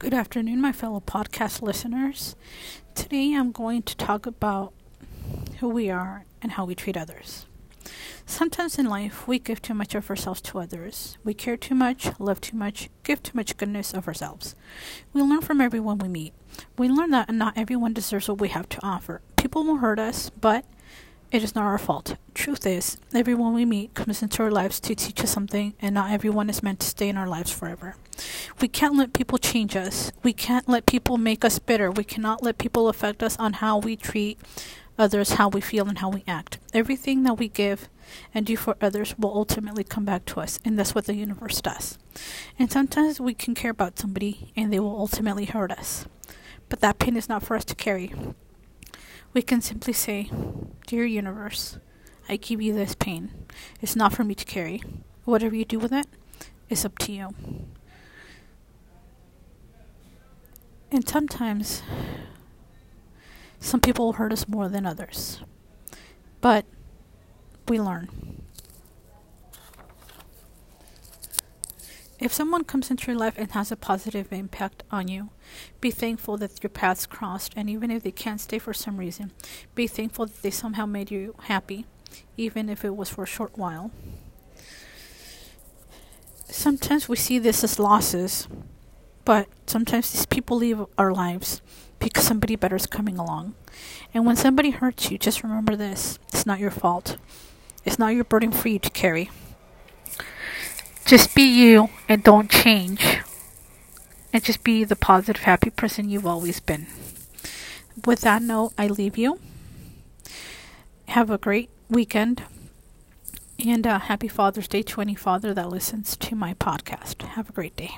Good afternoon, my fellow podcast listeners. Today I'm going to talk about who we are and how we treat others. Sometimes in life, we give too much of ourselves to others. We care too much, love too much, give too much goodness of ourselves. We learn from everyone we meet. We learn that not everyone deserves what we have to offer. People will hurt us, but it is not our fault. Truth is, everyone we meet comes into our lives to teach us something, and not everyone is meant to stay in our lives forever. We can't let people change us. We can't let people make us bitter. We cannot let people affect us on how we treat others, how we feel, and how we act. Everything that we give and do for others will ultimately come back to us, and that's what the universe does. And sometimes we can care about somebody, and they will ultimately hurt us. But that pain is not for us to carry. We can simply say, Dear universe, I give you this pain. It's not for me to carry. Whatever you do with it, it is up to you. And sometimes some people hurt us more than others. But we learn. If someone comes into your life and has a positive impact on you, be thankful that your paths crossed, and even if they can't stay for some reason, be thankful that they somehow made you happy, even if it was for a short while. Sometimes we see this as losses, but sometimes these people leave our lives because somebody better is coming along. And when somebody hurts you, just remember this it's not your fault, it's not your burden for you to carry. Just be you and don't change. And just be the positive, happy person you've always been. With that note, I leave you. Have a great weekend. And uh, happy Father's Day to any father that listens to my podcast. Have a great day.